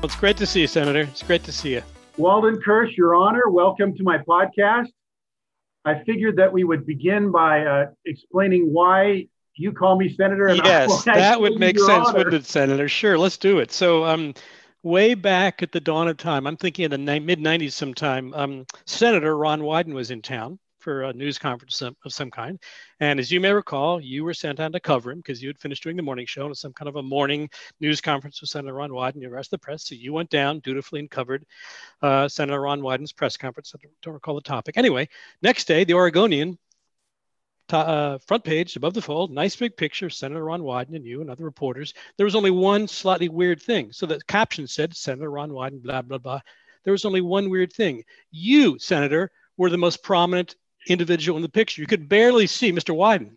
Well, it's great to see you, Senator. It's great to see you. Walden Kirsch, Your Honor, welcome to my podcast. I figured that we would begin by uh, explaining why you call me Senator. And yes, that would make sense, honor. wouldn't it, Senator? Sure, let's do it. So, um, way back at the dawn of time, I'm thinking in the ni- mid 90s sometime, um, Senator Ron Wyden was in town for a news conference of, some kind. And as you may recall, you were sent on to cover him because you had finished doing the morning show and some kind of a morning news conference with Senator Ron Wyden and the rest of the press. So you went down dutifully and covered uh, Senator Ron Wyden's press conference. I don't recall the topic. Anyway, next day, the Oregonian uh, front page above the fold, nice big picture, Senator Ron Wyden and you and other reporters. There was only one slightly weird thing. So the caption said, Senator Ron Wyden, blah, blah, blah. There was only one weird thing. You, Senator, were the most prominent individual in the picture. You could barely see Mr. Wyden.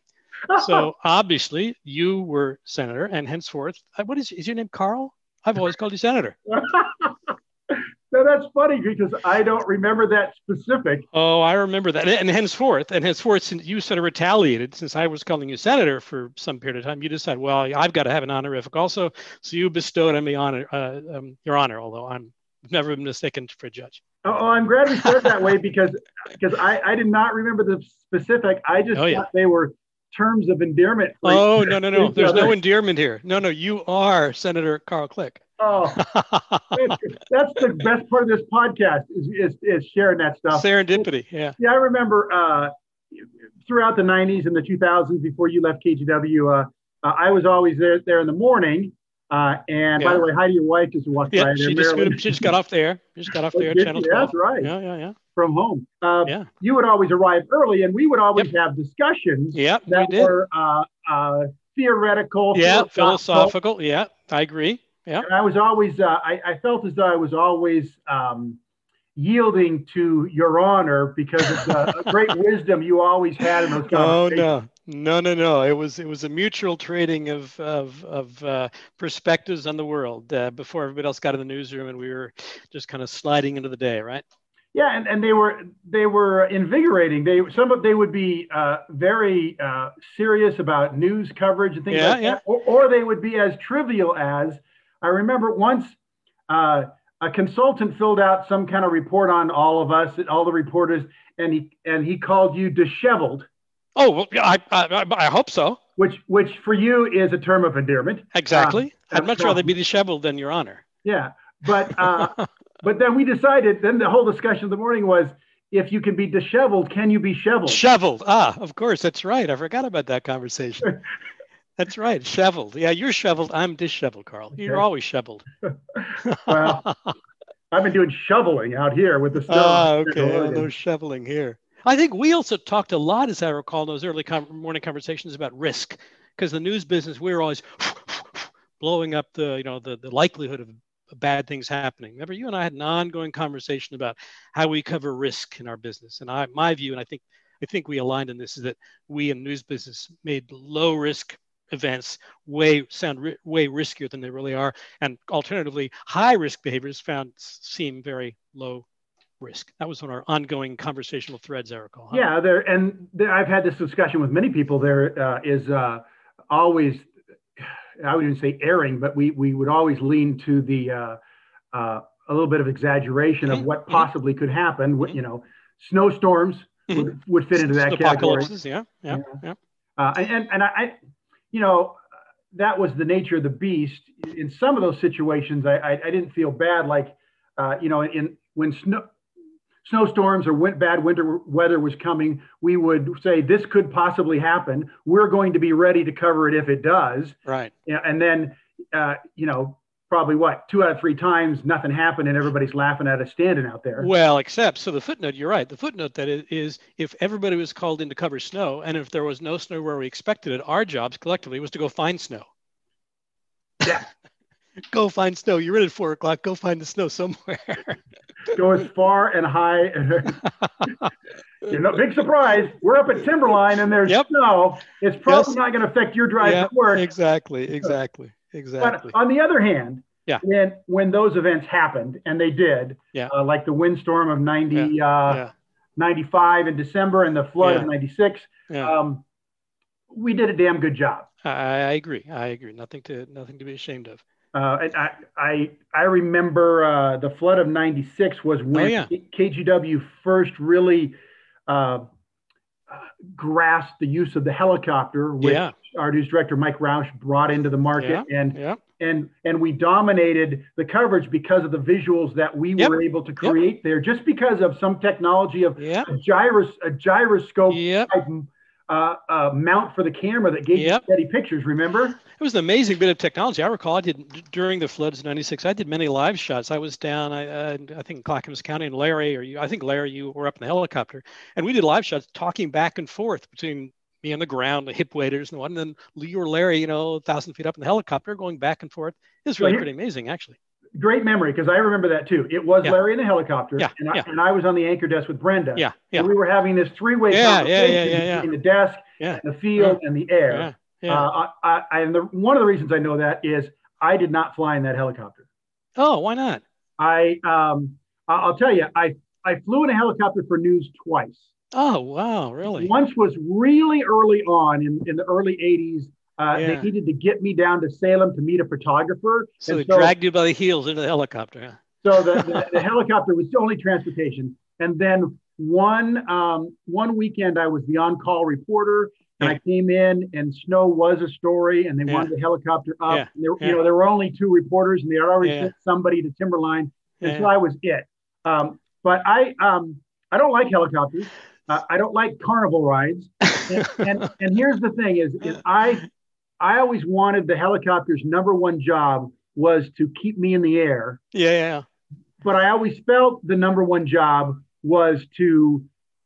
so obviously you were senator, and henceforth, uh, what is is your name? Carl? I've always called you senator. no, that's funny because I don't remember that specific. Oh, I remember that, and henceforth, and henceforth, since you sort of retaliated, since I was calling you senator for some period of time, you decided, well, I've got to have an honorific also, so you bestowed on me honor, uh, um, your honor, although I'm never been mistaken for a judge. Oh, oh, I'm glad we said that way because because I, I did not remember the specific. I just oh, yeah. thought they were terms of endearment. Oh no no no! There's other. no endearment here. No no, you are Senator Carl Click. Oh, that's the best part of this podcast is, is, is sharing that stuff. Serendipity, yeah. Yeah, I remember uh, throughout the '90s and the 2000s before you left KGW, uh, uh, I was always there there in the morning uh, and yeah. by the way, hi to your wife just walked yeah, by. She just, she just got off there. Just got off there. Channel 12. That's right. Yeah, yeah, yeah. From home. Uh, yeah. You would always arrive early, and we would always yep. have discussions yep, that we were uh, uh, theoretical. Yeah, philosophical. philosophical. Yeah, I agree. Yeah. And I was always, uh, I, I, felt as though I was always um, yielding to your honor because of the great wisdom you always had in those conversations. Oh, no. No, no, no. It was it was a mutual trading of of, of uh, perspectives on the world uh, before everybody else got in the newsroom, and we were just kind of sliding into the day, right? Yeah, and, and they were they were invigorating. They some of they would be uh, very uh, serious about news coverage and things yeah, like yeah. that, or, or, they would be as trivial as I remember once uh, a consultant filled out some kind of report on all of us, all the reporters, and he and he called you disheveled Oh, well, I, I, I hope so. Which, which for you is a term of endearment. Exactly. Uh, I'd much rather be disheveled than Your Honor. Yeah, but uh, but then we decided. Then the whole discussion of the morning was, if you can be disheveled, can you be shoveled? Shoveled. Ah, of course. That's right. I forgot about that conversation. That's right. Shoveled. Yeah, you're shoveled. I'm disheveled, Carl. Okay. You're always shoveled. well, I've been doing shoveling out here with the snow. Ah, okay. No shoveling here. I think we also talked a lot, as I recall, in those early com- morning conversations about risk, because the news business we are always blowing up the you know the, the likelihood of bad things happening. Remember, you and I had an ongoing conversation about how we cover risk in our business, and I my view, and I think I think we aligned in this is that we in news business made low risk events way sound ri- way riskier than they really are, and alternatively, high risk behaviors found seem very low risk. That was one of our ongoing conversational threads, recall. Huh? Yeah, there and there, I've had this discussion with many people. There uh, is uh, always, I would even say erring, but we we would always lean to the uh, uh a little bit of exaggeration mm-hmm. of what mm-hmm. possibly mm-hmm. could happen. Mm-hmm. You know, snowstorms mm-hmm. would, would, fit into that category. Yeah, yeah, yeah. yeah. Uh, and and I, you know, that was the nature of the beast. In some of those situations, I I, I didn't feel bad. Like, uh, you know, in when snow snowstorms or went bad winter weather was coming, we would say this could possibly happen. We're going to be ready to cover it if it does. Right. Yeah, and then, uh, you know, probably what two out of three times nothing happened and everybody's laughing at us standing out there. Well, except so the footnote, you're right. The footnote that is if everybody was called in to cover snow and if there was no snow where we expected it, our jobs collectively was to go find snow. Yeah. go find snow. You're in at four o'clock. Go find the snow somewhere. go as far and high. you know, big surprise. We're up at Timberline and there's yep. snow. It's probably yes. not going to affect your drive yep. to work. Exactly. Exactly. Exactly. But on the other hand, yeah. When when those events happened, and they did, yeah. Uh, like the windstorm of 90, yeah. Uh, yeah. 95 in December and the flood yeah. of 96, yeah. um, we did a damn good job. I, I agree. I agree. Nothing to nothing to be ashamed of. Uh, and I, I, I remember uh, the flood of '96 was when oh, yeah. KGW first really uh, grasped the use of the helicopter, which yeah. Our news director Mike Roush brought into the market, yeah. and yeah. and and we dominated the coverage because of the visuals that we yep. were able to create yep. there, just because of some technology of yep. a, gyros a gyroscope type uh, uh, mount for the camera that gave yep. steady pictures. Remember? It was an amazing bit of technology. I recall I did during the floods '96. I did many live shots. I was down, I, uh, I think Clackamas County, and Larry, or you, I think Larry, you were up in the helicopter, and we did live shots talking back and forth between me on the ground, the hip waders and one, and then Lee or Larry, you know, a thousand feet up in the helicopter, going back and forth. It was really well, pretty amazing, actually great memory because I remember that too. It was yeah. Larry in the helicopter, yeah, and, I, yeah. and I was on the anchor desk with Brenda. Yeah, yeah. And we were having this three-way yeah, conversation yeah, yeah, yeah, between the desk, yeah. the field, and the air. Yeah, uh, I, I, and the, one of the reasons I know that is I did not fly in that helicopter. Oh, why not? I um, I'll tell you, I I flew in a helicopter for news twice. Oh wow, really? Once was really early on in, in the early 80s uh, yeah. They needed to get me down to Salem to meet a photographer. So they so, dragged you by the heels into the helicopter. So the, the, the, helicopter was the only transportation. And then one um, one weekend, I was the on-call reporter, and yeah. I came in, and snow was a story, and they yeah. wanted the helicopter up. Yeah. There, you know, there were only two reporters, and they had already sent somebody to Timberline, and so I was it. Um, but I um, I don't like helicopters. Uh, I don't like carnival rides. And, and, and here's the thing: is, is I I always wanted the helicopter's number one job was to keep me in the air. Yeah, yeah. But I always felt the number one job was to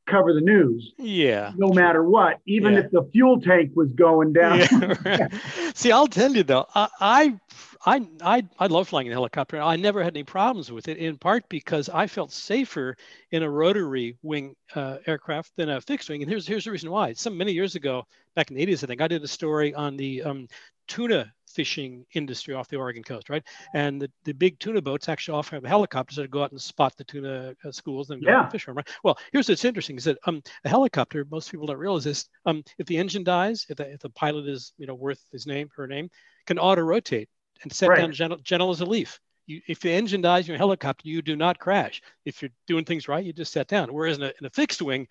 cover the news. Yeah. No matter what, even yeah. if the fuel tank was going down. Yeah, See, I'll tell you though, I, I I, I, I love flying in a helicopter. I never had any problems with it, in part because I felt safer in a rotary wing uh, aircraft than a fixed wing. And here's, here's the reason why. Some many years ago, back in the 80s, I think, I did a story on the um, tuna fishing industry off the Oregon coast, right? And the, the big tuna boats actually often have helicopters that go out and spot the tuna uh, schools and go yeah. and fish them, right? Well, here's what's interesting is that um, a helicopter, most people don't realize this, um, if the engine dies, if the, if the pilot is, you know, worth his name, her name, can auto rotate and set right. down gentle, gentle as a leaf. You, if the engine dies in your helicopter, you do not crash. If you're doing things right, you just set down. Whereas in a, in a fixed wing,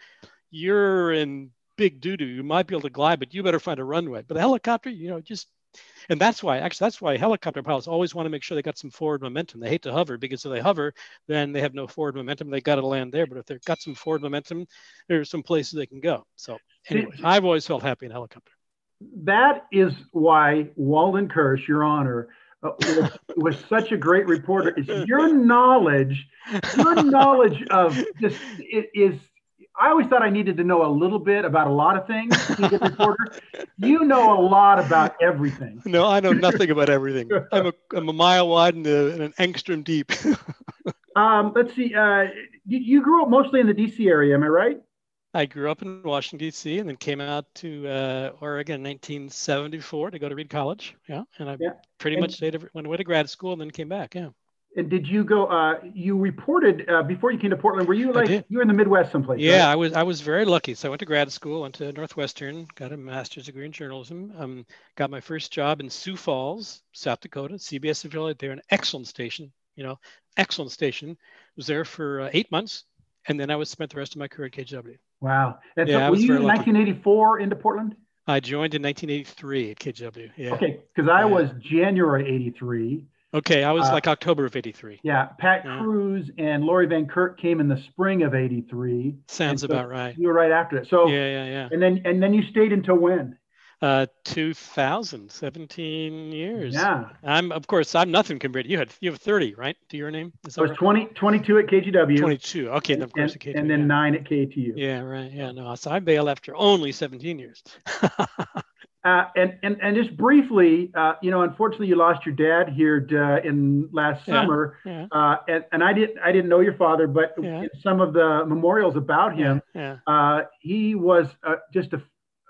you're in big doo doo. You might be able to glide, but you better find a runway. But a helicopter, you know, just and that's why actually that's why helicopter pilots always want to make sure they got some forward momentum. They hate to hover because if they hover, then they have no forward momentum. They got to land there. But if they've got some forward momentum, there's some places they can go. So anyway, I've always felt happy in helicopter. That is why Walden Kirsch, Your Honor, uh, was, was, such a great reporter It's your knowledge your knowledge of just it is I always thought I needed to know a little bit about a lot of things to be a reporter. You know a lot about everything. No, I know nothing about everything. I'm a, I'm a mile wide and, a, and an angstrom deep. um, let's see. Uh, you grew up mostly in the D.C. area, am I right? I grew up in Washington D.C. and then came out to uh, Oregon in 1974 to go to Reed College. Yeah, and I yeah. pretty and, much stayed went away to grad school and then came back. Yeah. And did you go? Uh, you reported uh, before you came to Portland. Were you like you were in the Midwest someplace? Yeah, right? I was. I was very lucky. So I went to grad school, went to Northwestern, got a master's degree in journalism. Um, got my first job in Sioux Falls, South Dakota, CBS affiliate there, an excellent station. You know, excellent station. Was there for uh, eight months, and then I was spent the rest of my career at KGW. Wow. And yeah, so were you in 1984 into Portland? I joined in 1983 at KGW. Yeah. Okay, because I yeah. was January 83. Okay, I was uh, like October of 83. Yeah, Pat yeah. Cruz and Laurie Van Kirk came in the spring of 83. Sounds so about right. You were right after it. So Yeah, yeah, yeah. And then and then you stayed until when? Uh, 2000, 17 years. Yeah. I'm, of course, I'm nothing compared to you. Had you have 30, right? To your name? Is I was right? 20, 22 at KGW. 22. Okay, and, of course, and, KGW, and then yeah. nine at KATU. Yeah, right. Yeah, no. So I bail after only 17 years. uh, and, and and just briefly, uh, you know, unfortunately, you lost your dad here uh, in last summer, yeah, yeah. Uh, and, and I didn't I didn't know your father, but yeah. some of the memorials about him, uh, he was uh, just a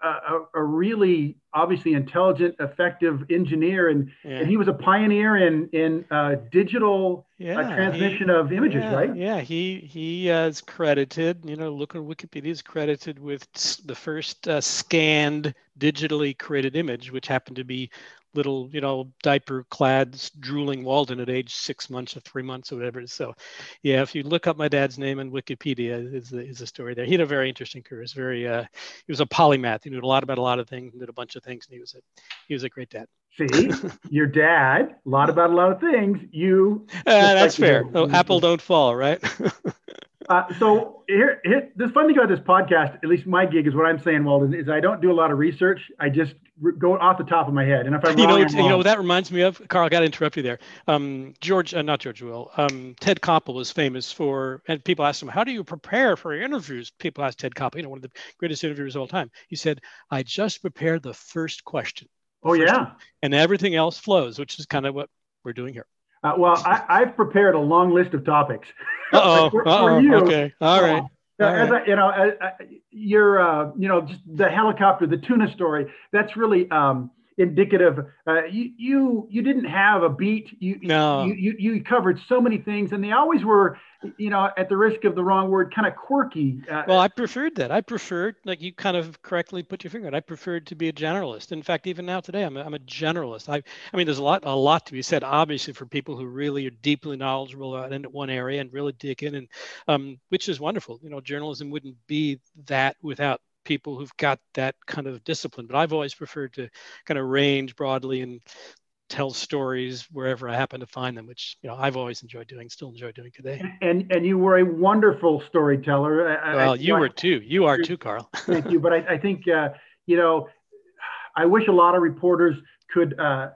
a, a, really obviously intelligent, effective engineer, and, yeah. and he was a pioneer in in uh, digital uh, yeah, uh, transmission he, of images, yeah, right? Yeah, he he uh, is credited. You know, look at Wikipedia is credited with the first uh, scanned digitally created image, which happened to be little, you know, diaper clad, drooling Walden at age six months or three months or whatever. So, yeah, if you look up my dad's name in Wikipedia, is the, is the story there. He had a very interesting career. He was very, uh, he was a polymath. He knew a lot about a lot of things, did a bunch of things, and he was a, he was a great dad. See, your dad, a lot about a lot of things. You. Uh, that's like fair. Oh, apple don't fall, right? Uh, so here, here, the fun thing about this podcast, at least my gig is what I'm saying, Walden, is I don't do a lot of research. I just go off the top of my head. And if I'm you wrong, know, you know, that reminds me of Carl. I got to interrupt you there. Um, George, uh, not George Will. Um, Ted Koppel was famous for, and people asked him, "How do you prepare for interviews?" People asked Ted Koppel, you know, one of the greatest interviewers of all time. He said, "I just prepare the first question." Oh yeah. One, and everything else flows, which is kind of what we're doing here. Uh, well, I, have prepared a long list of topics. oh, for, for you. okay, all right. Uh, as right. I, you know, uh, you're, uh, you know, just the helicopter, the tuna story. That's really um, indicative. Uh, you you you didn't have a beat. You, no. you you you covered so many things, and they always were, you know, at the risk of the wrong word, kind of quirky. Uh, well, I preferred that. I preferred, like you kind of correctly put your finger on. I preferred to be a generalist. In fact, even now today, I'm a, I'm a generalist. I I mean, there's a lot a lot to be said, obviously, for people who really are deeply knowledgeable in one area and really dig in, and um, which is wonderful. You know, journalism wouldn't be that without people who've got that kind of discipline. But I've always preferred to kind of range broadly and tell stories wherever I happen to find them, which you know I've always enjoyed doing, still enjoy doing today. And and you were a wonderful storyteller. Well, I, you I, were too. You are too, Carl. thank you. But I, I think uh, you know, I wish a lot of reporters could. Uh,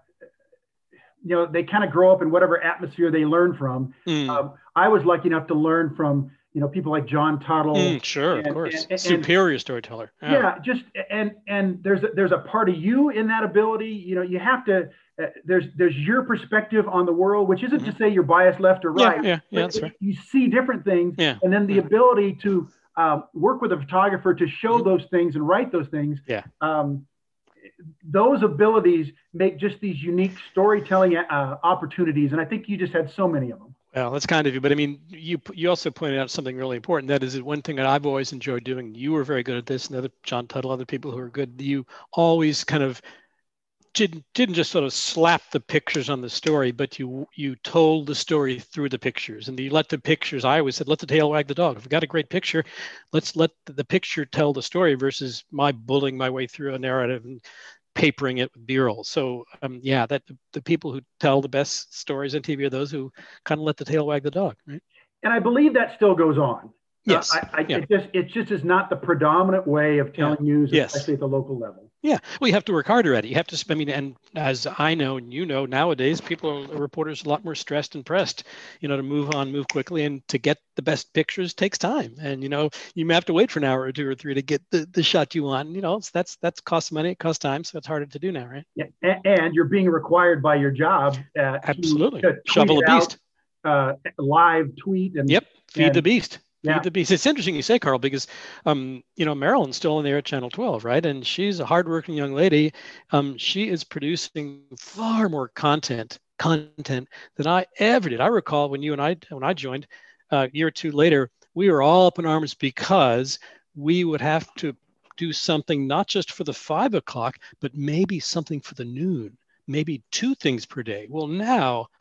you know, they kind of grow up in whatever atmosphere they learn from. Mm. Um, I was lucky enough to learn from you know people like John Tuttle. Mm, sure, and, of course, and, and, superior storyteller. Yeah. yeah. just and and there's a, there's a part of you in that ability. You know, you have to. Uh, there's there's your perspective on the world, which isn't mm-hmm. to say you're biased left or right. Yeah, yeah, yeah that's right. You see different things, yeah, and then the yeah. ability to um, work with a photographer to show mm-hmm. those things and write those things. Yeah. Um, those abilities make just these unique storytelling uh, opportunities, and I think you just had so many of them. Well, that's kind of you, but I mean, you you also pointed out something really important. That is one thing that I've always enjoyed doing. You were very good at this, and other John Tuttle, other people who are good. You always kind of didn't didn't just sort of slap the pictures on the story, but you you told the story through the pictures, and you let the pictures. I always said, let the tail wag the dog. If we got a great picture, let's let the picture tell the story versus my bullying my way through a narrative and papering it with b-roll so um, yeah that the people who tell the best stories on tv are those who kind of let the tail wag the dog right and i believe that still goes on yes uh, I, I, yeah. it just it just is not the predominant way of telling yeah. news yes. especially at the local level yeah, well, you have to work harder at it. You have to. I mean, and as I know and you know, nowadays people, are, reporters, are a lot more stressed and pressed. You know, to move on, move quickly, and to get the best pictures takes time. And you know, you may have to wait for an hour or two or three to get the, the shot you want. You know, so that's that's costs money, it costs time, so it's harder to do now, right? Yeah, and you're being required by your job. Uh, Absolutely, to, to shovel a beast. Out, uh, live tweet and yep, feed and, the beast yeah. the. It's interesting you say, Carl, because um, you know Marilyn's still in there at Channel 12, right? And she's a hardworking young lady. Um, she is producing far more content content than I ever did. I recall when you and I when I joined uh, a year or two later, we were all up in arms because we would have to do something not just for the five o'clock, but maybe something for the noon, maybe two things per day. Well, now,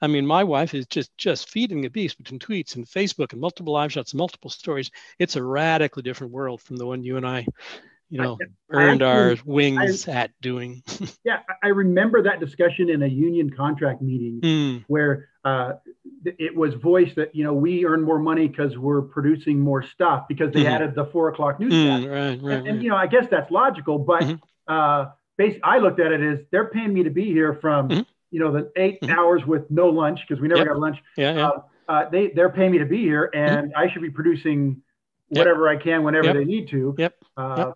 I mean, my wife is just just feeding the beast between tweets and Facebook and multiple live shots, and multiple stories. It's a radically different world from the one you and I, you know, I, earned I our wings I, at doing. yeah, I remember that discussion in a union contract meeting mm. where uh, it was voiced that you know we earn more money because we're producing more stuff because they mm. added the four o'clock news. Mm, right, right, and, and, you know, I guess that's logical, but. Mm-hmm. Uh, Basically, I looked at it as they're paying me to be here from mm-hmm you know, the 8 mm-hmm. hours with no lunch because we never yep. got lunch. Yeah, yeah. Uh, uh, they they're paying me to be here, and mm-hmm. I should be producing whatever yep. I can whenever yep. they need to. Yep. Uh,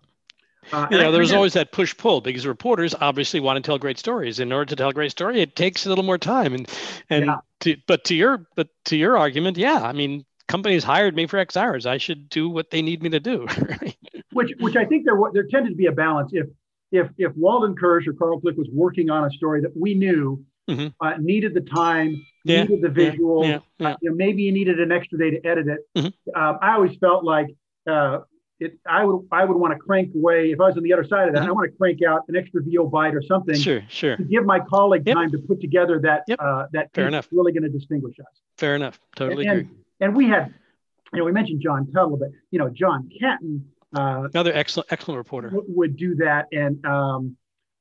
uh, you know, there's always that push pull because reporters obviously want to tell great stories. In order to tell a great story, it takes a little more time. And and yeah. to, but to your but to your argument, yeah, I mean, companies hired me for X hours. I should do what they need me to do. which which I think there there tended to be a balance. If if if Walden Kirsch or Carl Click was working on a story that we knew mm-hmm. uh, needed the time, yeah, needed the visual, yeah, yeah, uh, you know, maybe you needed an extra day to edit it. Mm-hmm. Um, I always felt like uh, it, I would I would want to crank away if I was on the other side of that. Mm-hmm. I want to crank out an extra VO bite or something. Sure, sure. To give my colleague yep. time to put together that yep. uh, that fair enough. really going to distinguish us. Fair enough. Totally and, agree. And, we had, you know, we mentioned John Tuttle, but you know, John Canton. Uh, Another excellent excellent reporter w- would do that, and um,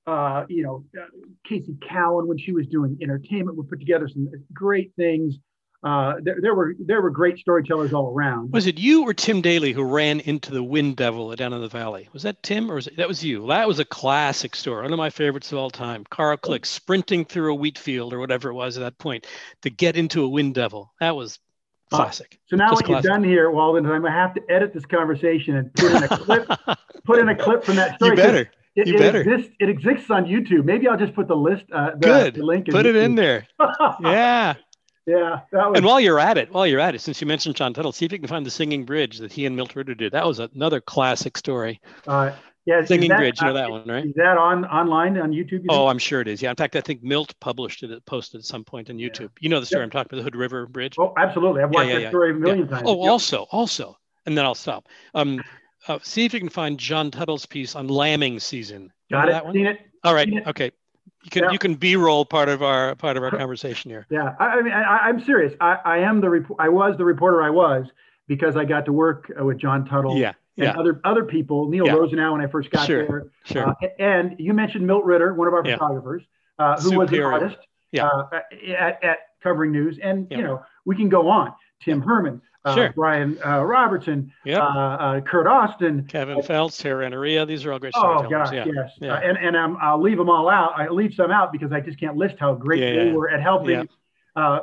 uh, you know, uh, Casey Cowan when she was doing entertainment would put together some great things uh, there, there, were there were great storytellers all around. Was it you or Tim Daly who ran into the Wind Devil down in the valley? Was that Tim or was it, that was you? That was a classic story, one of my favorites of all time. Carl Click sprinting through a wheat field or whatever it was at that point to get into a Wind Devil. That was classic. Uh, so now Just what classic. you've done here, Walden, I'm gonna have to edit this conversation and put in a clip, put in a clip from that story. You better. It, you it better. Exists, it exists on YouTube. Maybe I'll just put the list, uh, the, Good. the link. Put it in there. yeah. Yeah, that was. And while you're at it, while you're at it, since you mentioned John Tuttle, see if you can find the Singing Bridge that he and Milt Ritter did. That was another classic story. Uh, yeah, Singing that, Bridge, you know uh, that one, right? Is that on online on YouTube? Oh, I'm sure it is. Yeah, in fact, I think Milt published it, posted at some point on YouTube. Yeah. You know the story I'm talking about, the Hood River Bridge. Oh, absolutely. I've watched yeah, yeah, that story a million times. Oh, yep. also, also, and then I'll stop. Um, uh, see if you can find John Tuttle's piece on lambing season. Got it. That one? Seen it. All right. Okay you can you can b-roll part of our part of our conversation here yeah i, I mean I, am serious I, I am the rep- i was the reporter i was because i got to work uh, with john tuttle yeah and yeah. other other people neil yeah. rosenau when i first got sure. there sure. Uh, and you mentioned milt ritter one of our yeah. photographers uh, who Superior. was an artist yeah. Uh, at, at covering news and you know we can go on tim herman uh, sure. Brian uh, Robertson, uh, uh, Kurt Austin, Kevin uh, Feltz, Terry Renneria. These are all great oh, yeah. yes. Yeah. and and um, I'll leave them all out. I leave some out because I just can't list how great they were at helping uh,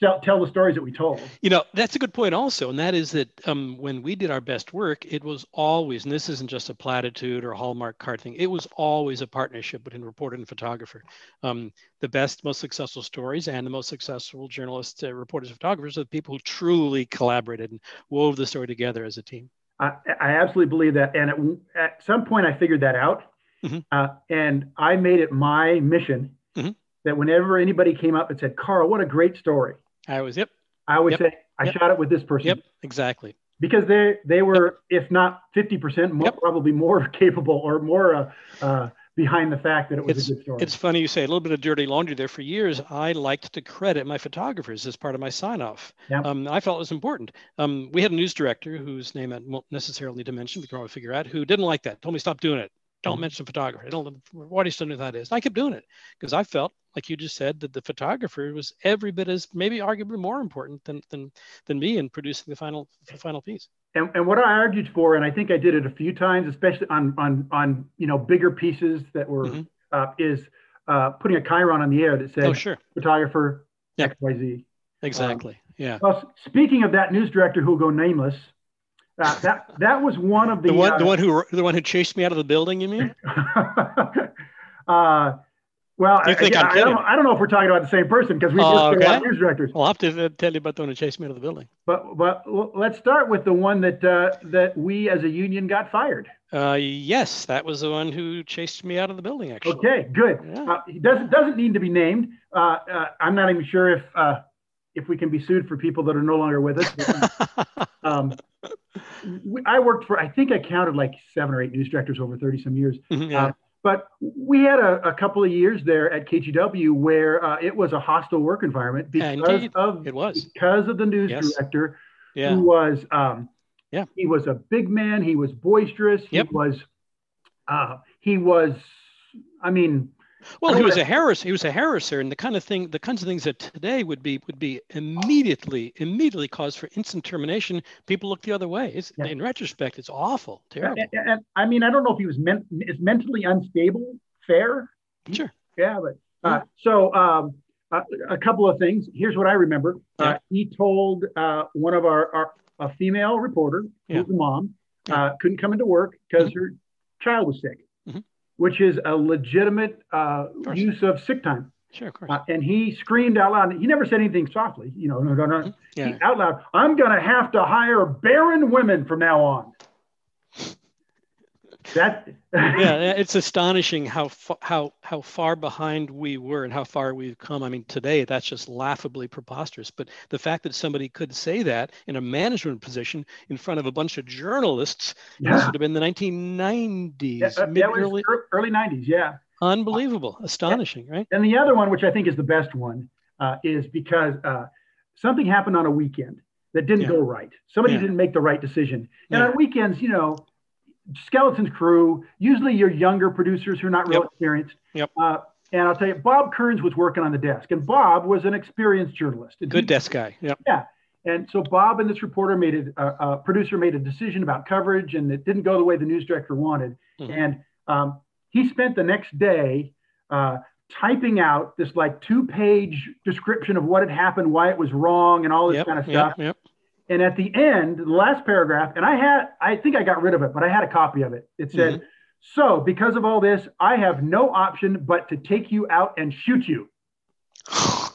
tell, tell the stories that we told. You know, that's a good point also. And that is that um, when we did our best work, it was always, and this isn't just a platitude or a Hallmark card thing, it was always a partnership between reporter and photographer. Um, the best, most successful stories and the most successful journalists, uh, reporters, photographers are the people who truly collaborated and wove the story together as a team. I, I absolutely believe that. And at, at, some point, I figured that out. Mm-hmm. Uh, and I made it my mission mm-hmm that whenever anybody came up and said, Carl, what a great story. I was, yep. I would yep. say, I yep. shot it with this person. Yep, exactly. Because they they were, yep. if not 50%, more, probably more capable or more uh, uh, behind the fact that it was it's, a good story. It's funny you say a little bit of dirty laundry there. For years, I liked to credit my photographers as part of my sign off. Yep. Um, I felt it was important. Um, we had a news director whose name I won't necessarily need to mention, we can probably figure out, who didn't like that, told me stop doing it. Don't mm-hmm. mention photography. I don't what do you still know that is. And I kept doing it because I felt like you just said, that the photographer was every bit as maybe arguably more important than than than me in producing the final the final piece. And, and what I argued for, and I think I did it a few times, especially on on on you know bigger pieces that were mm-hmm. uh, is uh, putting a chyron on the air that said, "Oh sure, photographer yeah. X Y Exactly. Um, yeah. Well, speaking of that news director who will go nameless, uh, that that was one of the the one uh, the one who the one who chased me out of the building. You mean? uh, well, you think I, I'm I, kidding? don't, I don't know if we're talking about the same person because we oh, just okay. news directors. I'll have to uh, tell you about the one who chased me out of the building. But but let's start with the one that uh, that we as a union got fired. Uh, yes, that was the one who chased me out of the building. Actually. Okay, good. Yeah. Uh, he doesn't doesn't need to be named. Uh, uh, I'm not even sure if uh, if we can be sued for people that are no longer with us. um, I worked for I think I counted like seven or eight news directors over 30 some years. Mhm, yeah. Uh, but we had a, a couple of years there at KGW where uh, it was a hostile work environment because indeed. of It was. because of the news Yes. director Yeah. who was um, Yeah. he was a big man he was boisterous Yep. he was uh, he was I mean Well, he was a harris. He was a harasser, and the kind of thing, the kinds of things that today would be would be immediately immediately cause for instant termination. People look the other way. It's, Yeah. In retrospect, it's awful, terrible. and, and- I mean I don't know if he was meant is mentally unstable fair Sure. Yeah, but uh, so um, a, a couple of things. Here's what I remember. Yeah. Uh, he told uh, one of our, our a female reporter, Yeah. who's a mom, Yeah. uh, couldn't come into work because her child was sick. Which is a legitimate uh, course. use of sick time. Sure, of course. Uh, and he screamed out loud. He never said anything softly, you know, no, no, no. Mhm. Yeah. He, out loud, I'm going to have to hire barren women from now on. That yeah, it's astonishing how fa- how how far behind we were and how far we've come. I mean, today that's just laughably preposterous. But the fact that somebody could say that in a management position in front of a bunch of journalists, yeah. this would have been the 1990s, yeah, uh, mid early early 90s. Yeah, unbelievable, astonishing, right? And the other one, which I think is the best one, uh, is because uh, something happened on a weekend that didn't yeah. go right. Somebody didn't make the right decision. And on weekends, you know Skeleton's crew, usually your younger producers who are not real yep. experienced. Yep. Uh, and I'll tell you, Bob Kearns was working on the desk, and Bob was an experienced journalist. Good he, desk guy. Yep. Yeah. And so Bob and this reporter made a, uh, uh, producer made a decision about coverage, and it didn't go the way the news director wanted. Mm-hmm. And um, he spent the next day uh, typing out this like two-page description of what had happened, why it was wrong, and all this yep, kind of stuff. Yep, yep. And at the end, the last paragraph, and I had, I think I got rid of it, but I had a copy of it. It said, mm-hmm. So, because of all this, I have no option but to take you out and shoot you.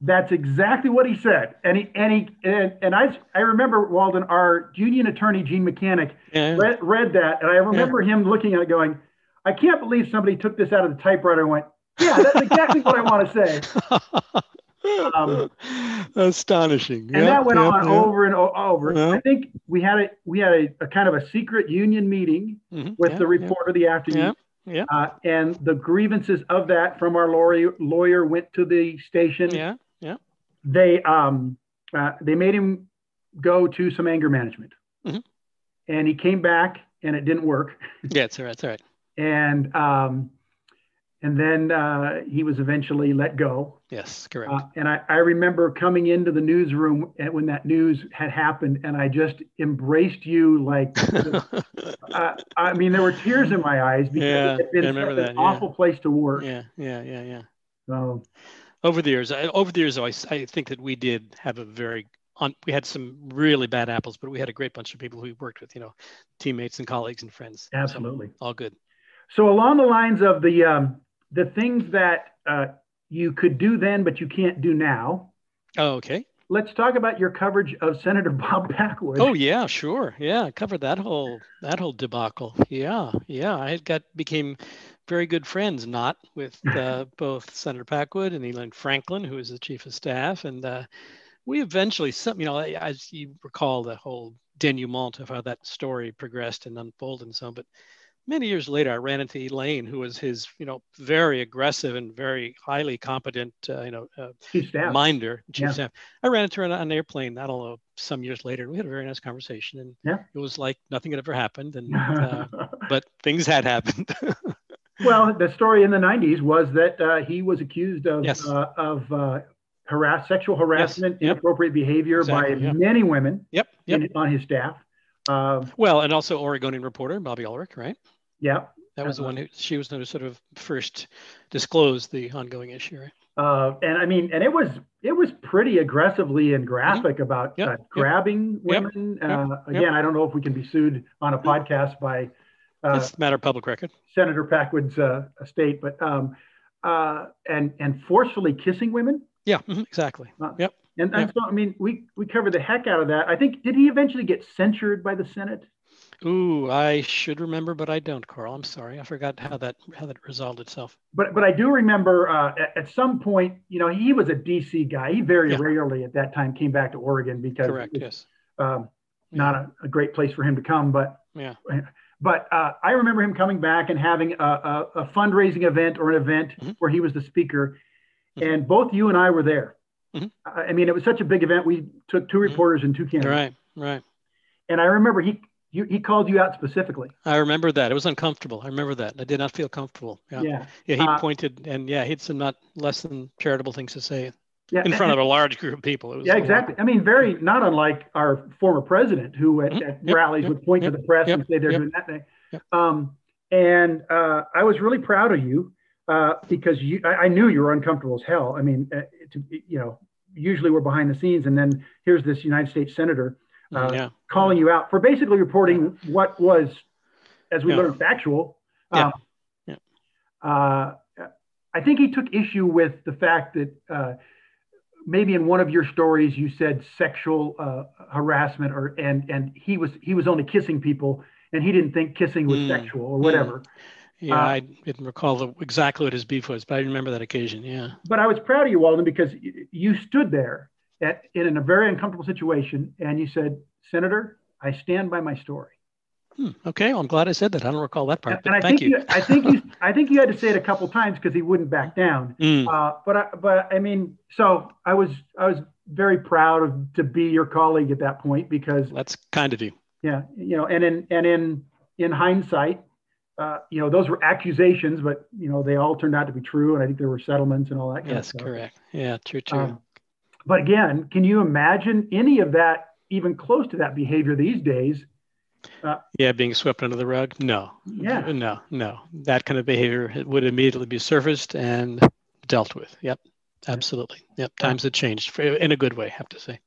That's exactly what he said. And he, and he, and, and I, I remember Walden, our union attorney, Gene Mechanic, yeah. read, read that. And I remember yeah. him looking at it going, I can't believe somebody took this out of the typewriter and went, yeah, that's exactly what I want to say. Um, Astonishing. And yep, that went yep, on yep. over and over. I think we had a we had a, a kind of a secret union meeting mm-hmm. with the reporter the afternoon. Yeah. Uh, and the grievances of that from our lawyer lawyer went to the station. Yeah. Yeah. They um uh, they made him go to some anger management. Mm-hmm. And he came back and it didn't work. Yeah, it's all right. It's all right. and um and then uh, he was eventually let go. Yes, correct. Uh, and I, I, remember coming into the newsroom when that news had happened, and I just embraced you like, uh, I mean, there were tears in my eyes because yeah, it had been an yeah. awful place to work. Yeah, yeah, yeah, yeah. So, over the years, over the years, I, I think that we did have a very on, we had some really bad apples, but we had a great bunch of people who we worked with, you know, teammates and colleagues and friends. Absolutely. So, all good. So along the lines of the um, the things that uh, you could do then, but you can't do now. Oh, okay. Let's talk about your coverage of Senator Bob Packwood. Oh yeah, sure. Yeah, I covered that whole that whole debacle. Yeah, yeah. I got became very good friends, not with uh, both Senator Packwood and Elaine Franklin, who was the chief of staff, and uh, we eventually, some you know, as you recall, the whole denouement of how that story progressed and unfolded and so on. But many years later, I ran into Elaine, who was his, you know, very aggressive and very highly competent, uh, you know, uh, chief staff. minder, chief yeah. staff. I ran into her on an airplane. I don't know, some years later, we had a very nice conversation. And yeah. it was like nothing had ever happened, and uh, but things had happened. well, the story in the '90s was that uh, he was accused of yes. Uh, of uh, harass, sexual harassment, yes. inappropriate behavior exactly. by yep. many women yep. Yep. In, on his staff. well, and also Oregonian reporter Bobby Ulrich, right? Yeah. That was the one who she was the sort of first disclosed the ongoing issue, right? Uh, and I mean, and it was it was pretty aggressively and graphic mm-hmm. about yep. uh, grabbing yep. women. Yep. Uh, again, I don't know if we can be sued on a podcast by. Uh, it's matter of public record. Senator Packwood's uh, estate, but um, uh, and and forcefully kissing women. Yeah, mm-hmm, exactly. yep. And, and so I mean, we we covered the heck out of that. I think did he eventually get censured by the Senate? Ooh, I should remember, but I don't, Carl. I'm sorry. I forgot how that how that resolved itself. But but I do remember uh, at, at, some point, you know, he was a DC guy. He very yeah. rarely at that time came back to Oregon because correct, was, yes, um, yeah. not a, a, great place for him to come. But yeah, but uh, I remember him coming back and having a, a, a fundraising event or an event mm-hmm. where he was the speaker, mm-hmm. and both you and I were there. Mm-hmm. I mean, it was such a big event. We took two mm-hmm. reporters and two cameras. Right, right. And I remember he you, he called you out specifically. I remember that. It was uncomfortable. I remember that. I did not feel comfortable. Yeah. Yeah. yeah he uh, pointed and yeah, he had some not less than charitable things to say yeah, in front of a large group of people. yeah, exactly. I mean, very not unlike our former president who at, mm-hmm. at yep, rallies yep, would point yep, to the press and say they're doing that thing. Um, and uh, I was really proud of you uh, because you, I, I, knew you were uncomfortable as hell. I mean, uh, to, you know, usually we're behind the scenes and then here's this United States senator uh, yeah. calling you out for basically reporting what was, as we yeah. learned, factual. Um, yeah. Uh, I think he took issue with the fact that uh, maybe in one of your stories you said sexual uh, harassment or and and he was he was only kissing people and he didn't think kissing was mm. sexual or whatever. Yeah, uh, I didn't recall the, exactly what his beef was, but I remember that occasion. Yeah. But I was proud of you, Walden, because you stood there at, in a very uncomfortable situation and you said, Senator, I stand by my story. Hmm, okay, well, I'm glad I said that. I don't recall that part. And, and I thank think you. I think you. I think you had to say it a couple times because he wouldn't back down. Mm. Uh, but I, but I mean, so I was I was very proud of to be your colleague at that point because that's kind of you. Yeah, you know, and in and in in hindsight, uh, you know, those were accusations, but you know, they all turned out to be true, and I think there were settlements and all that. yes, correct. Yeah, true, true. Um, but again, can you imagine any of that, even close to that behavior these days? Uh, yeah, being swept under the rug. No. Yeah. No, no. That kind of behavior would immediately be surfaced and dealt with. Yep. Absolutely. Yep. Times have changed for, in a good way, I have to say.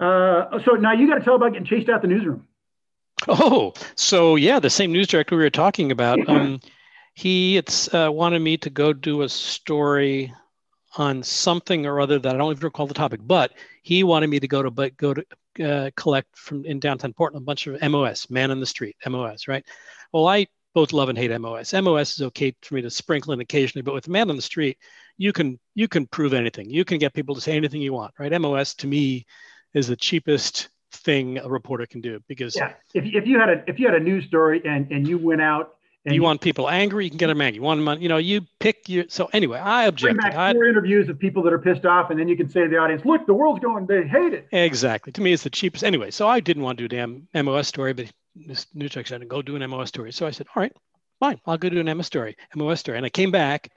Uh, so now you got to tell about getting chased out the newsroom. Oh, so yeah, the same news director we were talking about. Um, he it's uh, wanted me to go do a story on something or other that I don't even recall the topic, but he wanted me to go to but go to uh, collect from in downtown Portland a bunch of MOS, man on the street, MOS, right? Well, I both love and hate MOS. MOS is okay for me to sprinkle in occasionally, but with man on the street, you can you can prove anything. You can get people to say anything you want, right? MOS to me is the cheapest thing a reporter can do because yeah, if, if you had a if you had a news story and and you went out and you, you want people angry, you can get them angry. You want them, you know, you pick your. So anyway, I object. Bring back four interviews of people that are pissed off, and then you can say to the audience, "Look, the world's going. They hate it." Exactly. To me, it's the cheapest. Anyway, so I didn't want to do a damn MOS story, but this news director said, "Go do an MOS story." So I said, "All right, fine, I'll go do an MOS story." MOS story, and I came back,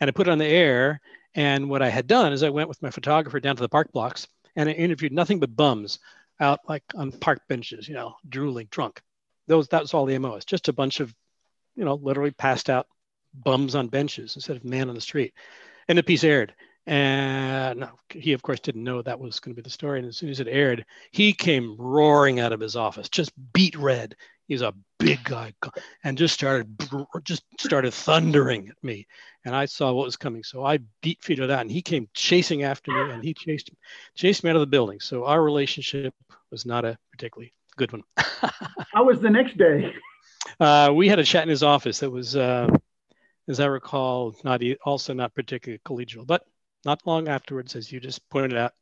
and I put it on the air. And what I had done is I went with my photographer down to the park blocks, and I interviewed nothing but bums out like on park benches, you know, drooling, drunk. Those that was all the MOS, just a bunch of, you know, literally passed out bums on benches instead of man on the street. And the piece aired. And no, he, of course, didn't know that was going to be the story. And as soon as it aired, he came roaring out of his office, just beat red. He's a big guy, and just started just started thundering at me. And I saw what was coming, so I beat of that. And he came chasing after me, and he chased chased me out of the building. So our relationship was not a particularly good one. How was the next day? Uh, we had a chat in his office that was, uh, as I recall, not also not particularly collegial, but not long afterwards, as you just pointed out,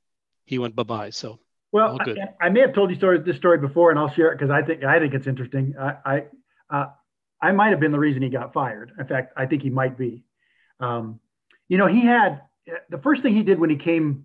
he went bye bye. So well, I, I, may have told you story, this story before, and I'll share it because I think I think it's interesting. I I, uh, I might have been the reason he got fired. In fact, I think he might be. Um, you know, he had the first thing he did when he came.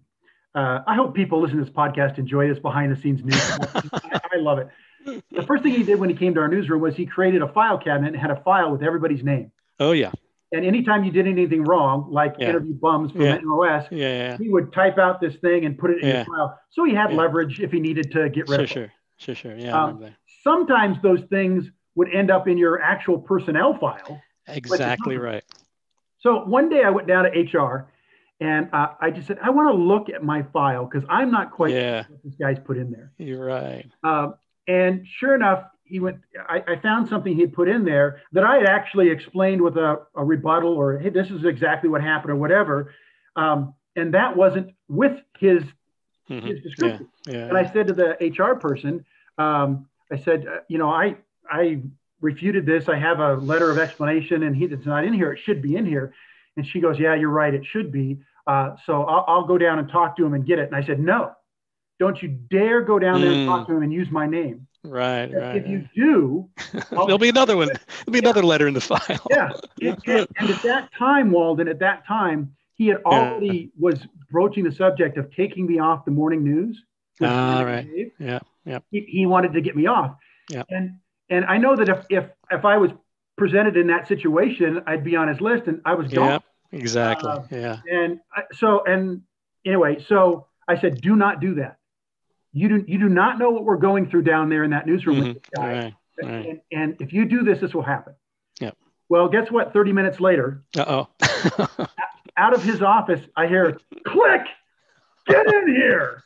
Uh, I hope people listen to this podcast enjoy this behind the scenes news. I, I love it. The first thing he did when he came to our newsroom was he created a file cabinet and had a file with everybody's name. Oh yeah. And anytime you did anything wrong, like yeah. interview bums from yeah. MOS, yeah, yeah, he would type out this thing and put it in his file. So he had leverage if he needed to get rid sure, of sure. it. Sure, sure, Yeah. Um, sometimes those things would end up in your actual personnel file. Exactly right. So one day I went down to HR and uh, I just said, I want to look at my file because I'm not quite yeah. sure what this guy's put in there. You're right. Uh, and sure enough, he went, I, I, found something he put in there that I had actually explained with a, a rebuttal or, hey, this is exactly what happened or whatever. Um, and that wasn't with his, mm-hmm. his description. Yeah. Yeah. And I said to the HR person, um, I said, uh, you know, I, I refuted this. I have a letter of explanation and he, it's not in here. It should be in here. And she goes, yeah, you're right. It should be. Uh, so I'll, I'll, go down and talk to him and get it. And I said, no, don't you dare go down there and talk mm. to him and use my name. Right, right. If you do, there'll be another one. There'll be yeah. another letter in the file. yeah. and, and, at that time, Walden, at that time, he had already yeah. was broaching the subject of taking me off the morning news. Ah, right. Dave. Yeah, yeah. He, he, wanted to get me off. Yeah. And and I know that if if if I was presented in that situation, I'd be on his list, and I was gone. Yeah, exactly. Uh, yeah. And I, so and anyway, so I said, do not do that you do you do not know what we're going through down there in that newsroom mm-hmm. with this guy. Right. Right. And, and, if you do this, this will happen. Yeah. Well, guess what? 30 minutes later, uh oh. out of his office, I hear click, get in here.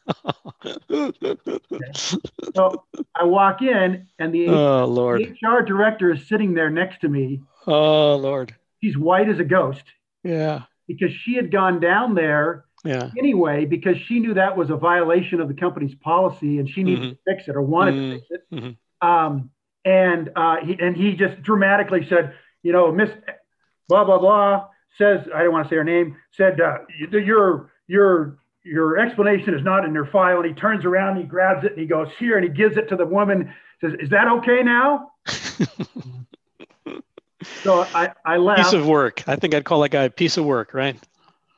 okay. So I walk in, and the, oh, Lord. HR director is sitting there next to me. Oh, Lord. She's white as a ghost. Yeah. Because she had gone down there yeah. anyway because she knew that was a violation of the company's policy and she needed mm-hmm. to fix it or wanted mm-hmm. to fix it. Mm-hmm. Um, and uh, he and he just dramatically said, you know, Miss blah blah blah says I don't want to say her name said uh, your your your explanation is not in your file. And he turns around, and he grabs it, and he goes here, and he gives it to the woman. Says, "Is that okay now?" so I I left. Piece of work. I think I'd call that guy a piece of work, right?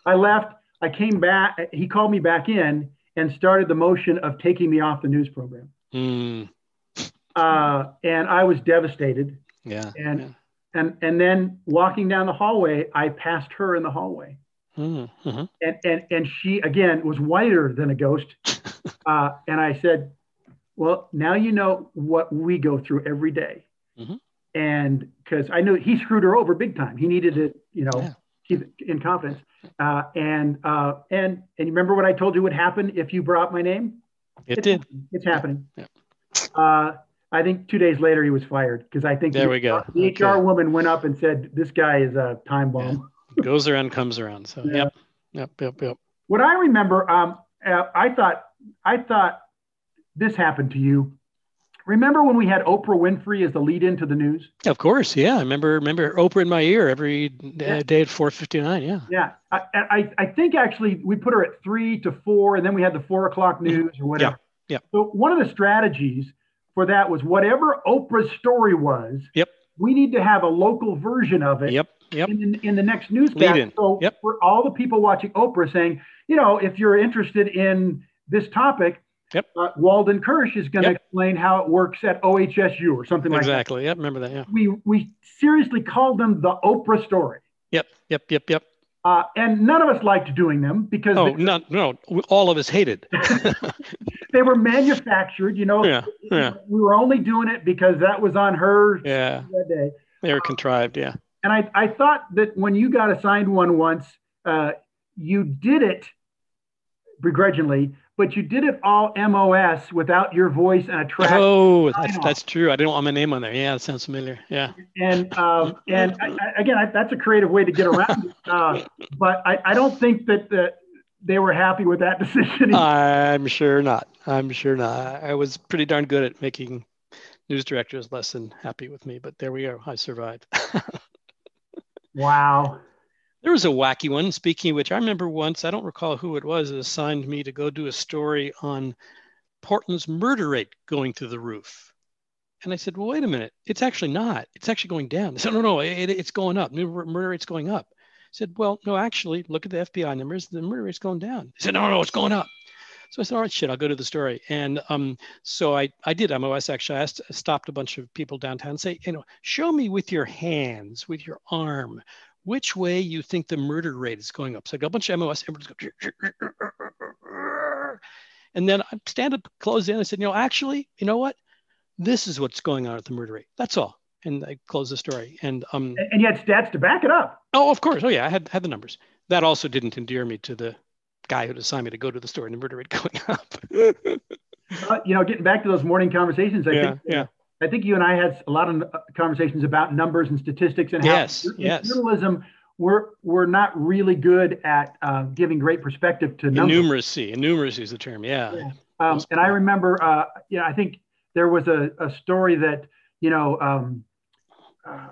I left. I came back. He called me back in and started the motion of taking me off the news program. Mm. Uh, and I was devastated. Yeah. And yeah. and and then walking down the hallway, I passed her in the hallway. Mm-hmm. And, and and she again was whiter than a ghost. uh, and I said, "Well, now you know what we go through every day. Mm-hmm. And because I knew he screwed her over big time, he needed to, you know, yeah. keep in confidence. Uh, and uh, and and you remember what I told you would happen if you brought my name? It it's, did. It's happening. Yeah. Uh, I think two days later he was fired because I think there the, we go. The okay. HR woman went up and said, "This guy is a time bomb." Yeah. Goes around, comes around. So yeah. yep, yep, yep, yep. What I remember, um, uh, I thought, I thought this happened to you. Remember when we had Oprah Winfrey as the lead into the news? Of course, yeah. I remember remember Oprah in my ear every yeah. day at four fifty nine. Yeah. Yeah, I, I, I think actually we put her at three to four, and then we had the four o'clock mm-hmm. news or whatever. Yeah. yeah. So one of the strategies for that was whatever Oprah's story was. Yep. We need to have a local version of it. Yep. Yep. In, in the next newscast. So yep. for all the people watching Oprah saying, you know, if you're interested in this topic, Yep. Uh, Walden Kirsch is going to yep. explain how it works at OHSU or something exactly. like that. Exactly. Yep. Remember that. Yeah. We we seriously called them the Oprah story. Yep. Yep. Yep. Yep. Uh, and none of us liked doing them because oh they, no no all of us hated they were manufactured you know yeah, yeah. we were only doing it because that was on her yeah that day they were contrived yeah and i i thought that when you got assigned one once uh, you did it begrudgingly but you did it all MOS without your voice and a track. Oh, that's, that's true. I didn't want my name on there. Yeah, that sounds familiar. Yeah. And um, and I, I, again, I, that's a creative way to get around it. Uh, but I, I don't think that the, they were happy with that decision. I'm sure not. I'm sure not. I was pretty darn good at making news directors less than happy with me, but there we are. I survived. wow. There was a wacky one. Speaking of which, I remember once, I don't recall who it was, assigned me to go do a story on Portland's murder rate going through the roof. And I said, well, wait a minute. It's actually not. It's actually going down. They said, no, no, it, it's going up. Murder rate's going up. I said, well, no, actually, look at the FBI numbers. The murder rate's going down. He said, no, no, it's going up. So I said, all right, shit, I'll go to the story. And um, so I, I did MOS actually. I stopped a bunch of people downtown and say, you know, show me with your hands, with your arm, which way you think the murder rate is going up. So I got a bunch of MOS, going, and then I stand up, close in. And I said, you know, actually, you know what? This is what's going on at the murder rate. That's all. And I closed the story. And um, and you had stats to back it up. Oh, of course. Oh yeah, I had had the numbers. That also didn't endear me to the guy who assigned me to go to the store and the murder rate going up. uh, you know, getting back to those morning conversations, I yeah, think yeah. I think you and I had a lot of uh, conversations about numbers and statistics and yes, how yes. journalism we're we're not really good at uh, giving great perspective to numbers. Numeracy. Numeracy is the term. Yeah. yeah. Um, and I remember, uh, yeah, I think there was a, a story that you know um, uh,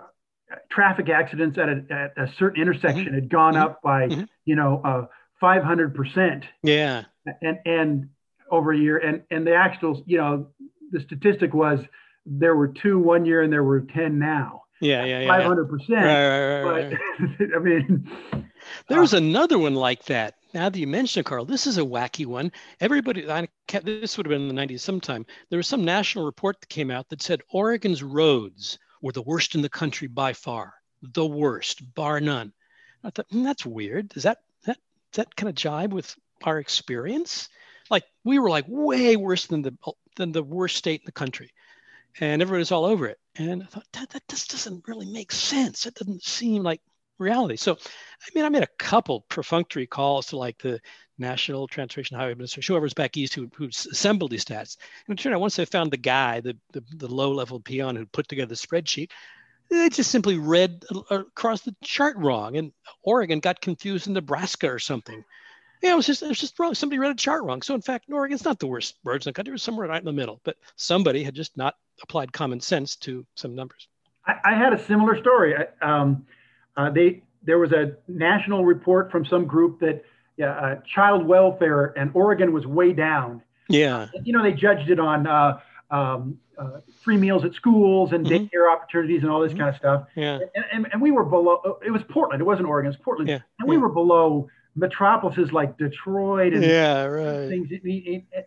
traffic accidents at a, at a certain intersection mm-hmm. had gone mm-hmm. up by mm-hmm. you know 500 uh, percent. Yeah. And and over a year, and and the actual you know the statistic was there were two one year and there were 10 now. Yeah, yeah, yeah. 500%. Right, right, right, but I mean, there was uh, another one like that. Now that you mention it, Carl, this is a wacky one. Everybody, I, this would have been in the 90s sometime. There was some national report that came out that said Oregon's roads were the worst in the country by far, the worst, bar none. I thought, hmm, that's weird. Does that, that, does that kind of jibe with our experience? Like we were like way worse than the, than the worst state in the country and everybody's all over it. And I thought that that just doesn't really make sense. It doesn't seem like reality. So, I mean, I made a couple perfunctory calls to like the National Transportation Highway Administration, whoever's back east who, who assembled these stats. And it turned out once they found the guy, the, the, the low level peon who put together the spreadsheet, they just simply read across the chart wrong. And Oregon got confused in Nebraska or something. Yeah, it was just it was just wrong. Somebody read a chart wrong. So in fact, Oregon's not the worst roads in the country. It was somewhere right in the middle. But somebody had just not applied common sense to some numbers. I, I had a similar story. Um, uh, they there was a national report from some group that yeah, uh, child welfare and Oregon was way down. Yeah. You know, they judged it on uh, um, uh, free meals at schools and mm-hmm. daycare opportunities and all this mm-hmm. kind of stuff. Yeah. And, and, and, we were below, it was Portland. It wasn't Oregon, it was Portland. Yeah. And we yeah. were below metropolises like Detroit and yeah, right. things.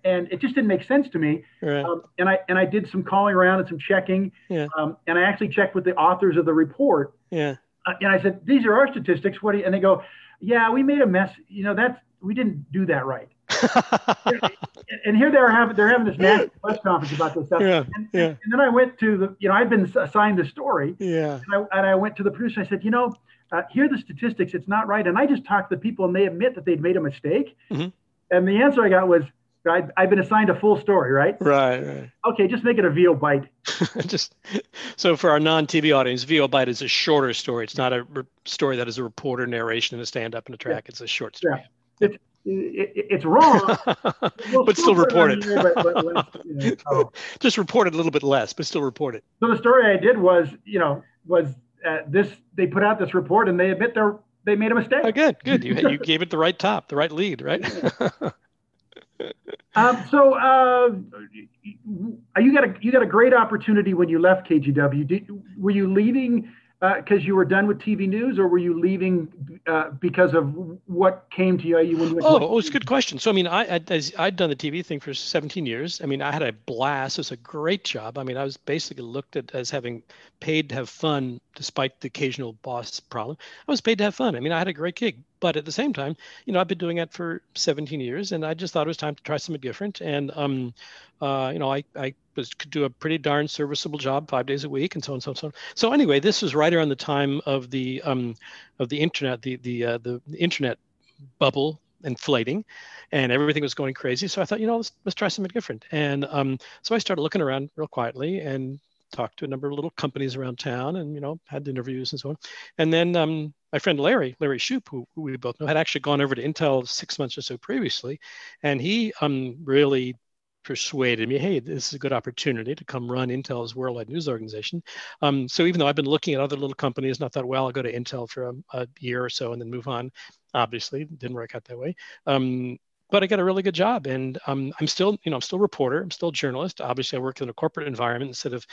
And it just didn't make sense to me. Right. Um, and I and I did some calling around and some checking. Yeah. Um, and I actually checked with the authors of the report. Yeah. Uh, and I said, these are our statistics. What do you, and they go, yeah, we made a mess. You know, that's we didn't do that right. and here they're having they're having this national press conference about this stuff. Yeah, and, yeah. and then I went to the you know I'd been assigned the story. Yeah. And I, and I went to the producer. I said, you know, uh, here are the statistics. It's not right. And I just talked to the people, and they admit that they'd made a mistake. Mm-hmm. And the answer I got was, I, I've been assigned a full story, right? Right, right. Okay, just make it a VO bite. just so for our non-TV audience, VO bite is a shorter story. It's not a re- story that is a reporter narration and a stand-up and a track. Yeah. It's a short story. Yeah. It's, it, it's wrong, but still report it. Here, but, but less, you know, oh. Just report it a little bit less, but still report it. So the story I did was, you know, was uh, this. They put out this report and they admit they're they made a mistake. Oh, good, good. You you gave it the right top, the right lead, right? um, so uh, you got a you got a great opportunity when you left KGW. Did, were you leaving because uh, you were done with TV news, or were you leaving uh, because of what came to you when you went? Oh, oh, it's a good question. So, I mean, I, I I'd done the TV thing for 17 years. I mean, I had a blast. It was a great job. I mean, I was basically looked at as having paid to have fun, despite the occasional boss problem. I was paid to have fun. I mean, I had a great gig. But at the same time, you know, I've been doing it for 17 years, and I just thought it was time to try something different. And um, uh, you know, I I was could do a pretty darn serviceable job five days a week, and so on, so on, so on. So anyway, this was right around the time of the um, of the internet, the the uh, the internet bubble inflating and everything was going crazy so i thought you know let's, let's try something different and um, so i started looking around real quietly and talked to a number of little companies around town and you know had interviews and so on and then um, my friend Larry, Larry Shoup, who, who, we both know, had actually gone over to Intel six months or so previously, and he um, really persuaded me, hey, this is a good opportunity to come run Intel's worldwide news organization. Um, so even though I've been looking at other little companies, and I thought, well, I'll go to Intel for a, a year or so and then move on. Obviously, didn't work out that way. Um, but I got a really good job, and um, I'm still, you know, I'm still a reporter. I'm still a journalist. Obviously, I work in a corporate environment instead of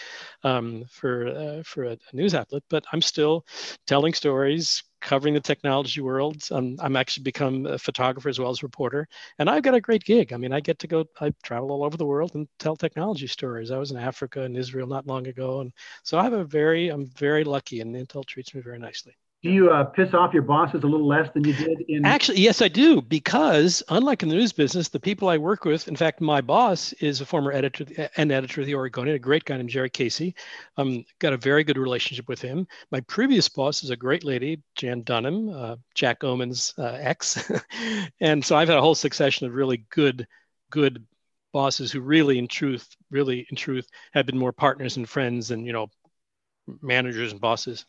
um, for uh, for a, a, news outlet. But I'm still telling stories, covering the technology world. Um, I'm actually become a photographer as well as reporter, and I've got a great gig. I mean, I get to go. I travel all over the world and tell technology stories. I was in Africa and Israel not long ago, and so I have a very, I'm very lucky, and Intel treats me very nicely do you uh, piss off your bosses a little less than you did in actually yes i do because unlike in the news business the people i work with in fact my boss is a former editor and editor of the oregonian a great guy named jerry casey. Um, got a very good relationship with him. My previous boss is a great lady jan dunham uh, jack ohman's uh, ex. And so i've had a whole succession of really good good bosses who really in truth really in truth have been more partners and friends than you know managers and bosses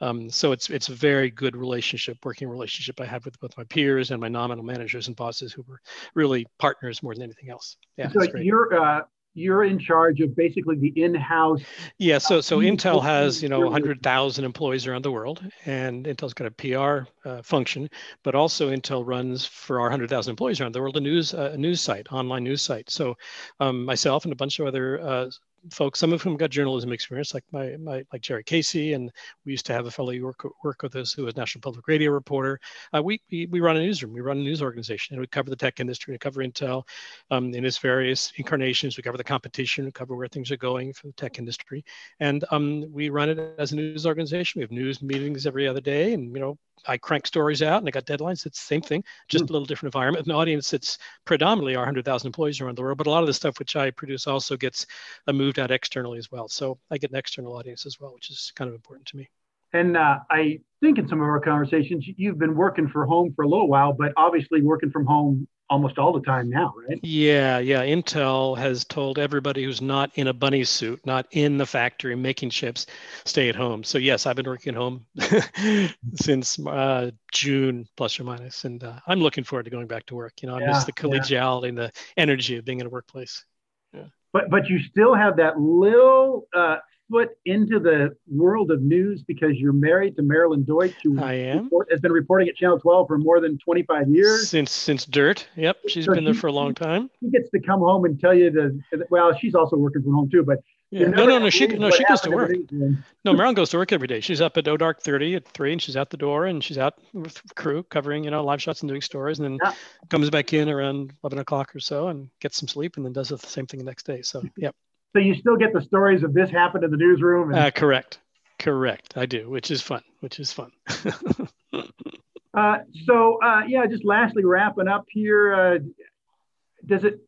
um, so it's it's a very good relationship, working relationship I have with both my peers and my nominal managers and bosses who were really partners more than anything else. Yeah. So you're uh, you're in charge of basically the in-house. Yeah. So so Intel has you know 100,000 employees around the world, and Intel's got a PR uh, function, but also Intel runs for our 100,000 employees around the world a news uh, a news site, online news site. So um, myself and a bunch of other uh, folks, some of whom got journalism experience, like my, my like Jerry Casey, and we used to have a fellow who work, work with us who was National Public Radio reporter. Uh, we, we, we run a newsroom, we run a news organization, and we cover the tech industry, we cover Intel um, in its various incarnations. We cover the competition, we cover where things are going for the tech industry, and um, we run it as a news organization. We have news meetings every other day, and you know I crank stories out and I got deadlines. It's the same thing, just mm. a little different environment. An audience that's predominantly our 100,000 employees around the world, but a lot of the stuff which I produce also gets uh, moved out externally as well. So I get an external audience as well, which is kind of important to me. And uh, I think in some of our conversations, you've been working for home for a little while, but obviously working from home almost all the time now, right? Yeah, yeah. Intel has told everybody who's not in a bunny suit, not in the factory making chips, stay at home. So yes, I've been working at home since uh, June plus or minus, and uh, I'm looking forward to going back to work. You know, I yeah, miss the collegiality yeah. and the energy of being in a workplace. Yeah. But but you still have that little uh, foot into the world of news because you're married to Marilyn Deutsch, who I am. Report, has been reporting at Channel 12 for more than 25 years. Since since Dirt. Yep, she's so been there for a long time. She gets to come home and tell you the well, she's also working from home too, but yeah. No, no, no. She no, she goes to work. No, Marilyn goes to work every day. She's up at ODark 30 at three, and she's out the door, and she's out with crew covering, you know, live shots and doing stories, and then yeah. comes back in around 11 o'clock or so and gets some sleep, and then does the same thing the next day. So, yep. So you still get the stories of this happened in the newsroom. And- uh, correct, correct. I do, which is fun. Which is fun. uh, so uh, yeah, just lastly wrapping up here. Uh, does it?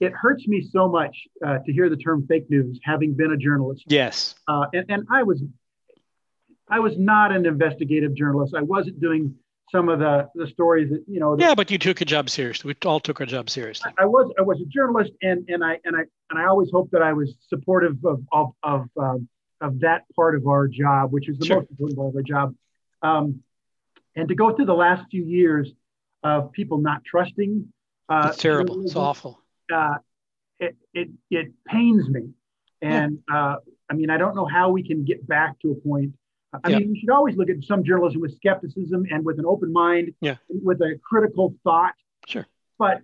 It hurts me so much uh, to hear the term fake news, having been a journalist. Yes. Uh, and, and I was, I was not an investigative journalist. I wasn't doing some of the the stories that you know. yeah, but you took a job seriously. We all took our job seriously. I, I was I was a journalist, and and I and I and I always hoped that I was supportive of of of, um, of that part of our job, which is the sure. most important part of our job. Um, and to go through the last few years of people not trusting. Uh, it's terrible. It's awful. Uh, it, it it pains me, and uh, I mean I don't know how we can get back to a point I yeah. mean, you should always look at some journalism with skepticism and with an open mind, yeah. with a critical thought. Sure. But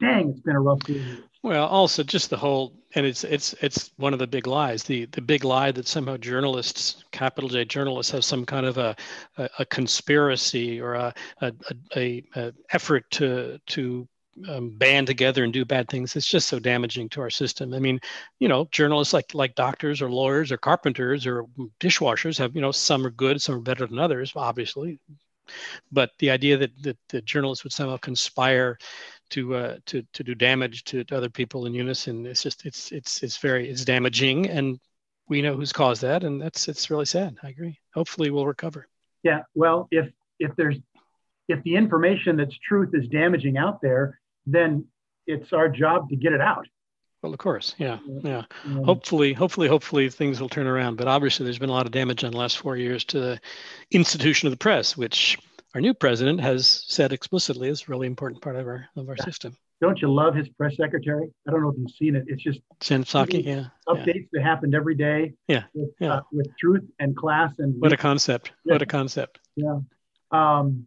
dang, it's been a rough few years. Well, also just the whole, and it's it's it's one of the big lies. The the big lie that somehow journalists, capital J journalists, have some kind of a a, a conspiracy or a a, a a effort to to um, band together and do bad things it's just so damaging to our system. I mean you know journalists like like doctors or lawyers or carpenters or dishwashers have you know some are good some are better than others obviously. But the idea that that the journalists would somehow conspire to uh, to to do damage to, to other people in unison it's just it's it's it's very it's damaging and we know who's caused that and that's it's really sad. I agree. Hopefully we'll recover. Yeah well if if there's if the information that's truth is damaging out there then it's our job to get it out. Well, of course, yeah, yeah. Hopefully, hopefully, hopefully things will turn around. But obviously, there's been a lot of damage in the last four years to the institution of the press, which our new president has said explicitly is a really important part of our of our yeah. system. Don't you love his press secretary? I don't know if you've seen it. It's just Jen Psaki, yeah. Updates yeah. that happened every day. Yeah, with, yeah. Uh, with truth and class and what a concept! Yeah. What a concept! Yeah, um,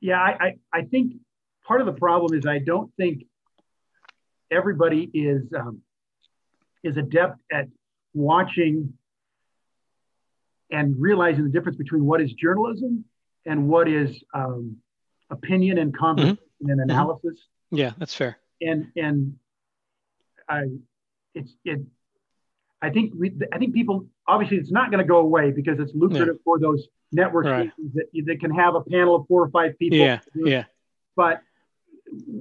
yeah. I, I I think part of the problem is I don't think everybody is um, is adept at watching and realizing the difference between what is journalism and what is um, opinion and conversation mm-hmm. and mm-hmm. analysis. Mm-hmm. Yeah, that's fair. And and I, it's it. I think we, I think people obviously it's not going to go away because it's lucrative yeah. for those network right. that that can have a panel of four or five people. Yeah, yeah. But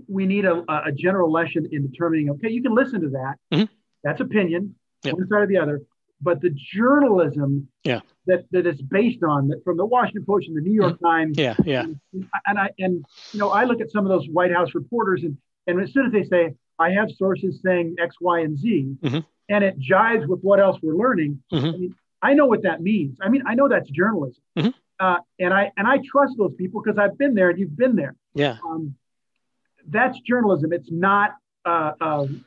we need a, a general lesson in determining okay you can listen to that mm-hmm. that's opinion yep. one side or the other but the journalism yeah. that that is based on that from the Washington Post and the New York mm-hmm. Times yeah yeah and, and I and you know I look at some of those White House reporters and and as soon as they say I have sources saying X Y and Z mm-hmm. and it jives with what else we're learning mm-hmm. I, mean, I know what that means I mean I know that's journalism mm-hmm. uh, and I and I trust those people because I've been there and you've been there yeah um, that's journalism. It's not uh, um,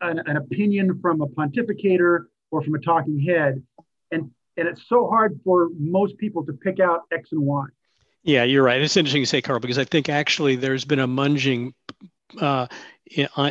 an, an, opinion from a pontificator or from a talking head, and and it's so hard for most people to pick out X and Y. Yeah, you're right. It's interesting to say, Carl, because I think actually there's been a munging uh,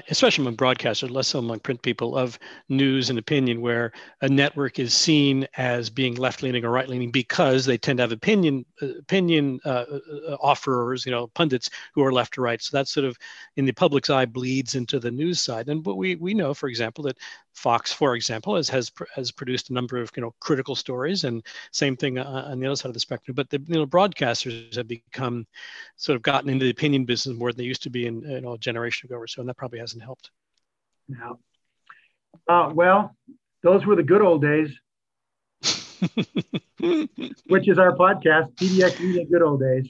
especially among broadcasters, less so among print people, of news and opinion, where a network is seen as being left leaning or right leaning because they tend to have opinion opinion uh, uh, offerers, you know, pundits who are left to right. So that sort of, in the public's eye, bleeds into the news side. And but we we know, for example, that Fox, for example, has has has produced a number of you know critical stories, and same thing uh, on the other side of the spectrum. But the you know broadcasters have become sort of gotten into the opinion business more than they used to be in you know a generation ago or so, and that probably hasn't helped. No. Uh, well, those were the good old days. which is our podcast, PDX Media Good Old Days.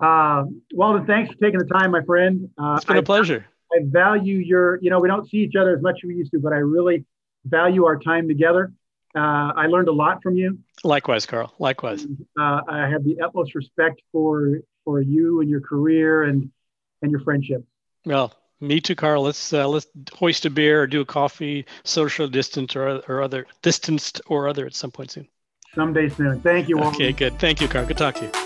Uh, Walden, thanks for taking the time, my friend. Uh, it's been a pleasure. I value your, you know, we don't see each other as much as we used to, but I really value our time together. Uh, I learned a lot from you. Likewise, Carl. Likewise. Uh, I have the utmost respect for for you and your career and and your friendship. Well, me too, Carl. Let's uh, let's hoist a beer or do a coffee, social distance or or other distanced or other at some point soon. Someday soon. Thank you. Okay, good. Thank you, Carl. Good talk to you.